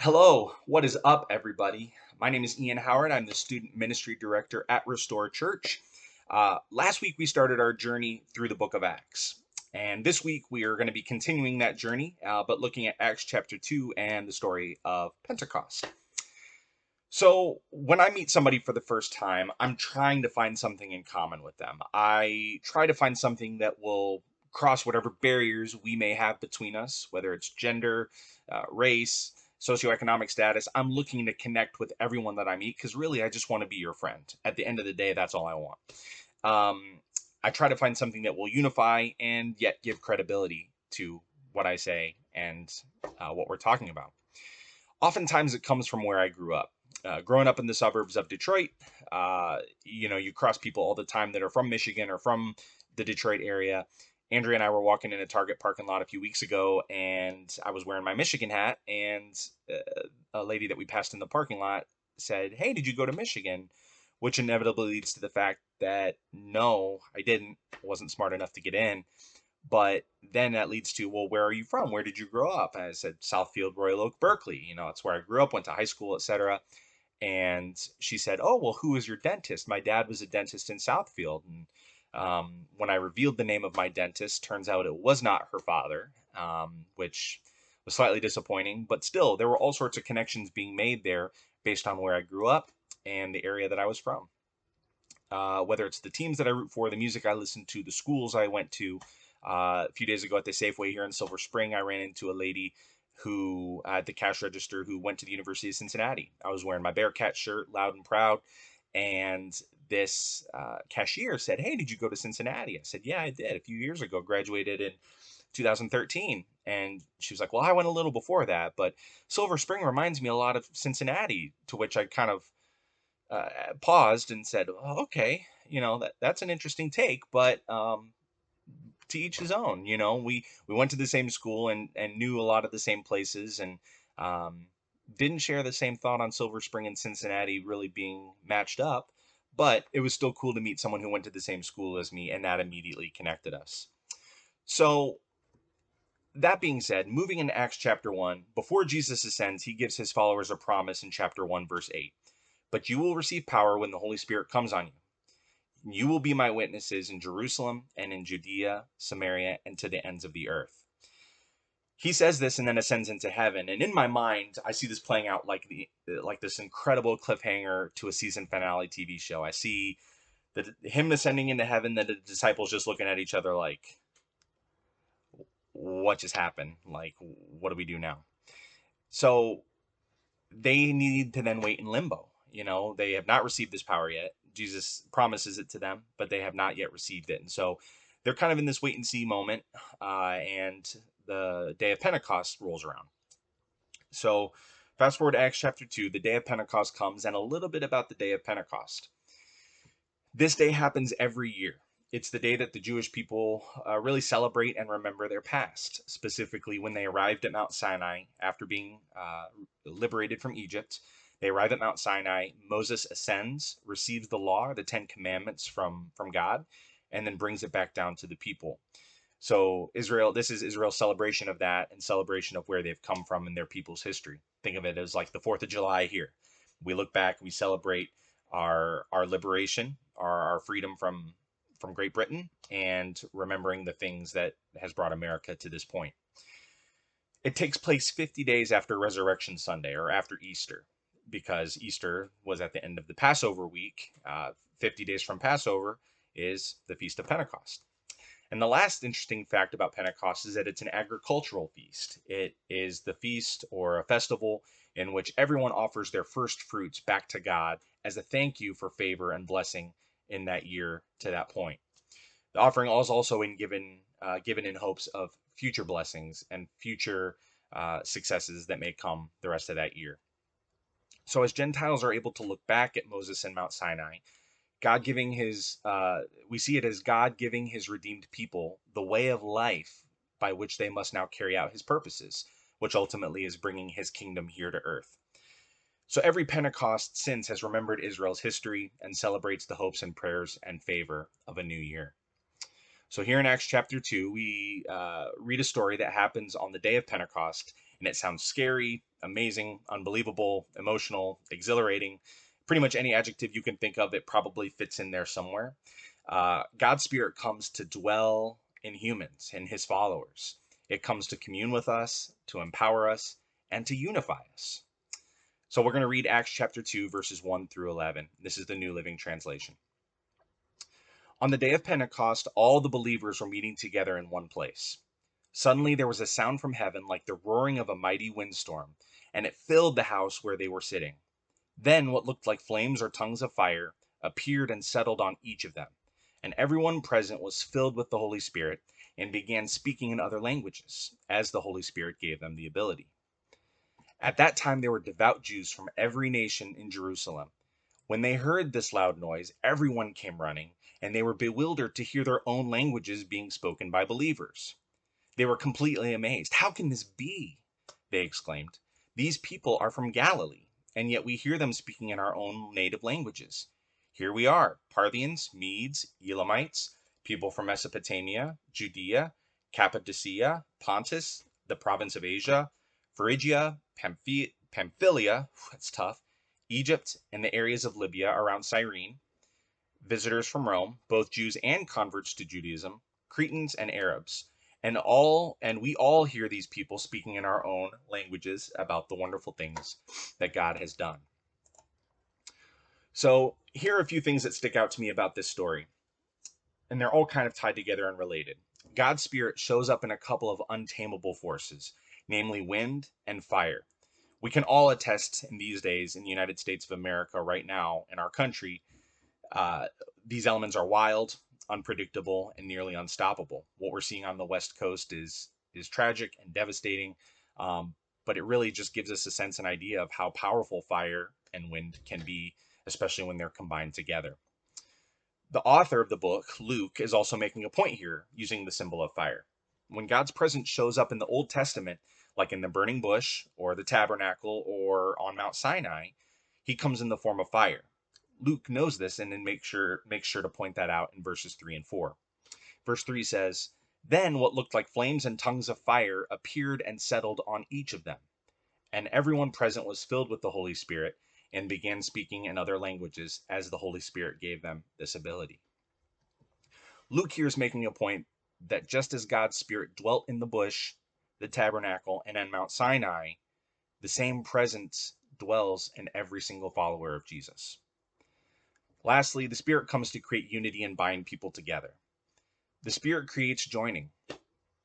Hello, what is up, everybody? My name is Ian Howard. I'm the student ministry director at Restore Church. Uh, last week, we started our journey through the book of Acts. And this week, we are going to be continuing that journey, uh, but looking at Acts chapter 2 and the story of Pentecost. So, when I meet somebody for the first time, I'm trying to find something in common with them. I try to find something that will cross whatever barriers we may have between us, whether it's gender, uh, race, socioeconomic status. I'm looking to connect with everyone that I meet because really I just want to be your friend. At the end of the day, that's all I want. Um, I try to find something that will unify and yet give credibility to what I say and uh, what we're talking about. Oftentimes, it comes from where I grew up. Uh, growing up in the suburbs of Detroit, uh, you know, you cross people all the time that are from Michigan or from the Detroit area, Andrea and I were walking in a Target parking lot a few weeks ago, and I was wearing my Michigan hat, and uh, a lady that we passed in the parking lot said, "Hey, did you go to Michigan?" Which inevitably leads to the fact that no, I didn't. wasn't smart enough to get in. But then that leads to, well, where are you from? Where did you grow up? And I said, Southfield, Royal Oak, Berkley. You know, that's where I grew up, went to high school, etc. And she said, oh, well, who is your dentist? My dad was a dentist in Southfield, and um, when I revealed the name of my dentist, turns out it was not her father, um, which was slightly disappointing. But still, there were all sorts of connections being made there based on where I grew up and the area that I was from. Uh, whether it's the teams that I root for, the music I listen to, the schools I went to. Uh, a few days ago at the Safeway here in Silver Spring, I ran into a lady who at the cash register who went to the University of Cincinnati. I was wearing my Bearcat shirt, loud and proud, and this uh, cashier said, Hey, did you go to Cincinnati? I said, Yeah, I did a few years ago, graduated in 2013. And she was like, Well, I went a little before that, but Silver Spring reminds me a lot of Cincinnati, to which I kind of uh, paused and said, oh, Okay, you know, that, that's an interesting take, but um, to each his own. You know, we, we went to the same school and, and knew a lot of the same places and um, didn't share the same thought on Silver Spring and Cincinnati really being matched up but it was still cool to meet someone who went to the same school as me, and that immediately connected us. So, that being said, moving into Acts chapter 1, before Jesus ascends, he gives his followers a promise in chapter 1, verse 8. But you will receive power when the Holy Spirit comes on you. You will be my witnesses in Jerusalem and in Judea, Samaria, and to the ends of the earth he says this and then ascends into heaven. And in my mind i see this playing out like the like this incredible cliffhanger to a season finale tv show. I see the, him ascending into heaven then the disciples just looking at each other like what just happened? Like what do we do now? So they need to then wait in limbo you know? They have not received this power yet. Jesus promises it to them but they have not yet received it. And so they're kind of in this wait and see moment uh, and the day of Pentecost rolls around. So, fast forward to Acts chapter 2, the day of Pentecost comes, and a little bit about the day of Pentecost. This day happens every year. It's the day that the Jewish people uh, really celebrate and remember their past, specifically when they arrived at Mount Sinai after being uh, liberated from Egypt. They arrive at Mount Sinai. Moses ascends, receives the law, the Ten Commandments from, from God, and then brings it back down to the people. So Israel, this is Israel's celebration of that and celebration of where they've come from in their people's history. Think of it as like the Fourth of July here. We look back, we celebrate our our liberation, our, our freedom from from Great Britain, and remembering the things that has brought America to this point. It takes place 50 days after Resurrection Sunday or after Easter, because Easter was at the end of the Passover week. Uh, 50 days from Passover is the Feast of Pentecost. And the last interesting fact about Pentecost is that it's an agricultural feast. It is the feast or a festival in which everyone offers their first fruits back to God as a thank you for favor and blessing in that year to that point. The offering is also in given uh, given in hopes of future blessings and future uh, successes that may come the rest of that year. So as Gentiles are able to look back at Moses and Mount Sinai God giving his, uh, we see it as God giving his redeemed people the way of life by which they must now carry out his purposes, which ultimately is bringing his kingdom here to earth. So every Pentecost since has remembered Israel's history and celebrates the hopes and prayers and favor of a new year. So here in Acts chapter 2, we uh, read a story that happens on the day of Pentecost, and it sounds scary, amazing, unbelievable, emotional, exhilarating. Pretty much any adjective you can think of, it probably fits in there somewhere. Uh, God's Spirit comes to dwell in humans, in His followers. It comes to commune with us, to empower us, and to unify us. So we're going to read Acts chapter 2, verses 1 through 11. This is the New Living Translation. On the day of Pentecost, all the believers were meeting together in one place. Suddenly there was a sound from heaven like the roaring of a mighty windstorm, and it filled the house where they were sitting. Then what looked like flames or tongues of fire appeared and settled on each of them, and everyone present was filled with the Holy Spirit and began speaking in other languages, as the Holy Spirit gave them the ability. At that time there were devout Jews from every nation in Jerusalem. When they heard this loud noise, everyone came running, and they were bewildered to hear their own languages being spoken by believers. They were completely amazed. How can this be? They exclaimed. These people are from Galilee, and yet we hear them speaking in our own native languages. Here we are Parthians, Medes, Elamites, people from Mesopotamia, Judea, Cappadocia, Pontus, the province of Asia, Phrygia, Pamphylia, that's tough, Egypt, and the areas of Libya around Cyrene, visitors from Rome, both Jews and converts to Judaism, Cretans and Arabs, and all and we all hear these people speaking in our own languages about the wonderful things that God has done. So, here are a few things that stick out to me about this story. And they're all kind of tied together and related. God's spirit shows up in a couple of untamable forces namely wind and fire. We can all attest in these days in the United States of America right now in our country, uh, these elements are wild, unpredictable, and nearly unstoppable. What we're seeing on the West Coast is is tragic and devastating, um, but it really just gives us a sense and idea of how powerful fire and wind can be, especially when they're combined together. The author of the book, Luke, is also making a point here using the symbol of fire. When God's presence shows up in the Old Testament, like in the burning bush or the tabernacle or on Mount Sinai, he comes in the form of fire. Luke knows this and then makes sure makes sure to point that out in verses 3 and 4. Verse 3 says, Then what looked like flames and tongues of fire appeared and settled on each of them. And everyone present was filled with the Holy Spirit and began speaking in other languages as the Holy Spirit gave them this ability. Luke here is making a point that just as God's Spirit dwelt in the bush the tabernacle, and on Mount Sinai, the same presence dwells in every single follower of Jesus. Lastly, the Spirit comes to create unity and bind people together. The Spirit creates joining.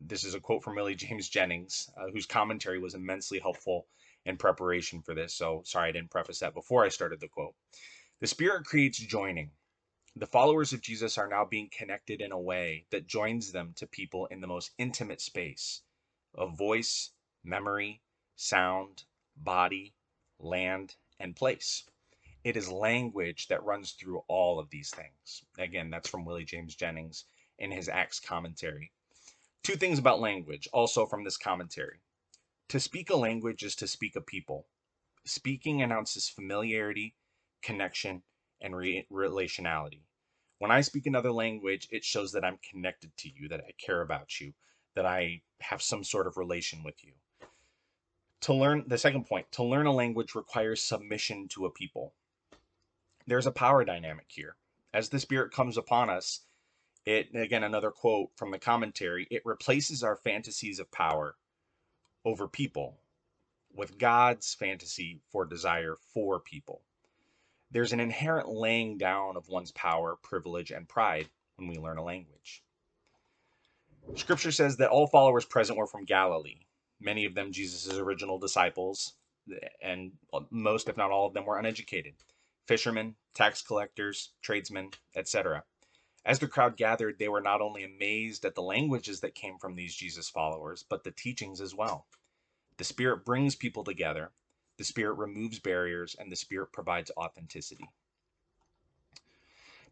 This is a quote from Willie James Jennings, uh, whose commentary was immensely helpful in preparation for this. So, sorry I didn't preface that before I started the quote. The Spirit creates joining. The followers of Jesus are now being connected in a way that joins them to people in the most intimate space of voice, memory, sound, body, land, and place. It is language that runs through all of these things. Again, that's from Willie James Jennings in his Acts commentary. Two things about language, also from this commentary. To speak a language is to speak a people. Speaking announces familiarity, connection, and re- relationality. When I speak another language, it shows that I'm connected to you, that I care about you, that I have some sort of relation with you. To learn, the second point, to learn a language requires submission to a people. There's a power dynamic here. As the Spirit comes upon us, it, again, another quote from the commentary, it replaces our fantasies of power over people with God's fantasy for desire for people. There's an inherent laying down of one's power, privilege, and pride when we learn a language. Scripture says that all followers present were from Galilee, many of them Jesus' original disciples, and most, if not all of them, were uneducated fishermen, tax collectors, tradesmen, etc. As the crowd gathered, they were not only amazed at the languages that came from these Jesus followers, but the teachings as well. The Spirit brings people together, the Spirit removes barriers, and the Spirit provides authenticity.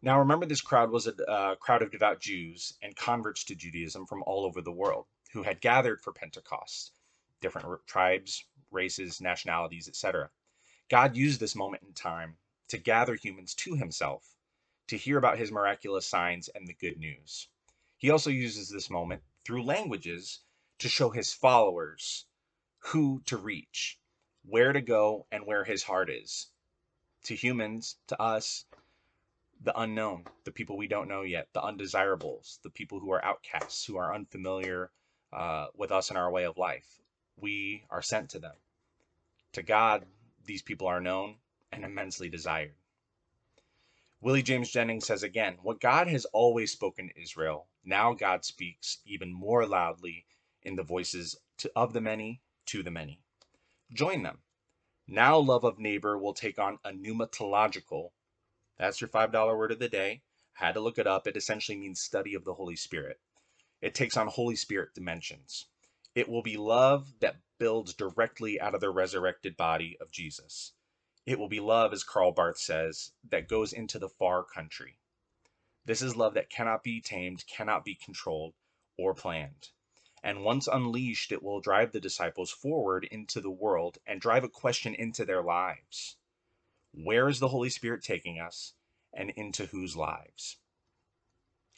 Now, remember, this crowd was a uh, crowd of devout Jews and converts to Judaism from all over the world who had gathered for Pentecost, different tribes, races, nationalities, etc. God used this moment in time to gather humans to himself, to hear about his miraculous signs and the good news. He also uses this moment through languages to show his followers who to reach. where to go and where his heart is. To humans, to us, the unknown, the people we don't know yet, the undesirables, the people who are outcasts, who are unfamiliar uh, with us and our way of life. We are sent to them. To God, these people are known and immensely desired. Willie James Jennings says again, What God has always spoken to Israel, now God speaks even more loudly in the voices to, of the many to the many. Join them. Now, love of neighbor will take on a pneumatological that's your $5 word of the day. Had to look it up. It essentially means study of the Holy Spirit. It takes on Holy Spirit dimensions. It will be love that builds directly out of the resurrected body of Jesus. It will be love, as Karl Barth says, that goes into the far country. This is love that cannot be tamed, cannot be controlled, or planned. And once unleashed, it will drive the disciples forward into the world and drive a question into their lives. Where is the Holy Spirit taking us and into whose lives?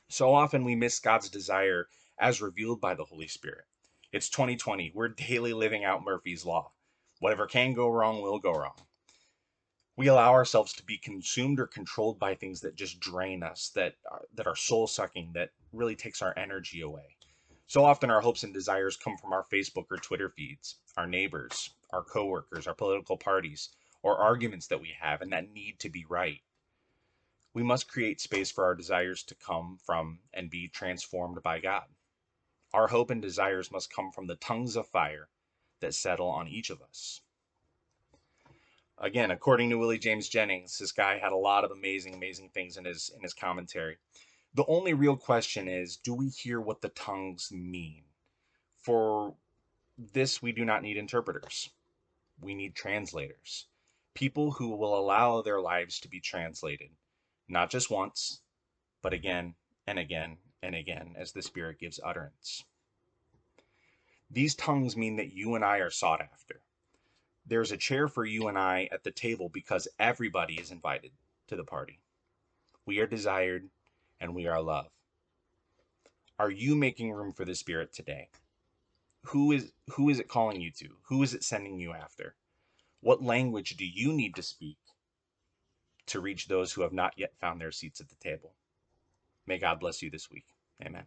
So often we miss God's desire as revealed by the Holy Spirit. It's 2020. We're daily living out Murphy's Law. Whatever can go wrong will go wrong. We allow ourselves to be consumed or controlled by things that just drain us, that are, that are soul sucking, that really takes our energy away. So often our hopes and desires come from our Facebook or Twitter feeds, our neighbors, our coworkers, our political parties, or arguments that we have and that need to be right. We must create space for our desires to come from and be transformed by God. Our hope and desires must come from the tongues of fire that settle on each of us. Again, according to Willie James Jennings, this guy had a lot of amazing, amazing things in his in his commentary. The only real question is, do we hear what the tongues mean? For this, we do not need interpreters. We need translators people who will allow their lives to be translated, not just once, but again and again and again as the Spirit gives utterance. These tongues mean that you and I are sought after. There's a chair for you and I at the table because everybody is invited to the party. We are desired and we are loved. Are you making room for the Spirit today? Who is who is it calling you to? Who is it sending you after? What language do you need to speak to reach those who have not yet found their seats at the table? May God bless you this week. Amen.